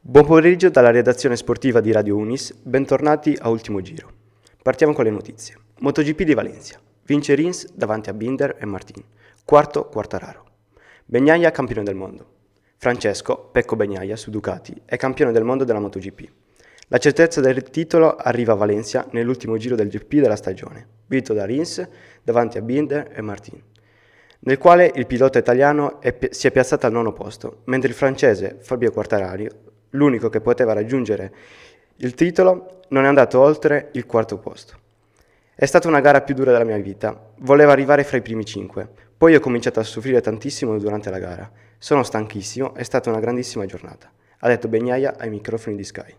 Buon pomeriggio dalla redazione sportiva di Radio Unis, bentornati a Ultimo Giro. Partiamo con le notizie. MotoGP di Valencia. Vince Rins davanti a Binder e Martin. Quarto, Quartararo. Begnaia campione del mondo. Francesco, Pecco Begnaia su Ducati, è campione del mondo della MotoGP. La certezza del titolo arriva a Valencia nell'ultimo giro del GP della stagione, vinto da Rins davanti a Binder e Martin, nel quale il pilota italiano è, si è piazzato al nono posto, mentre il francese Fabio Quartararo l'unico che poteva raggiungere il titolo, non è andato oltre il quarto posto. È stata una gara più dura della mia vita, volevo arrivare fra i primi cinque, poi ho cominciato a soffrire tantissimo durante la gara. Sono stanchissimo, è stata una grandissima giornata, ha detto Begnaia ai microfoni di Sky.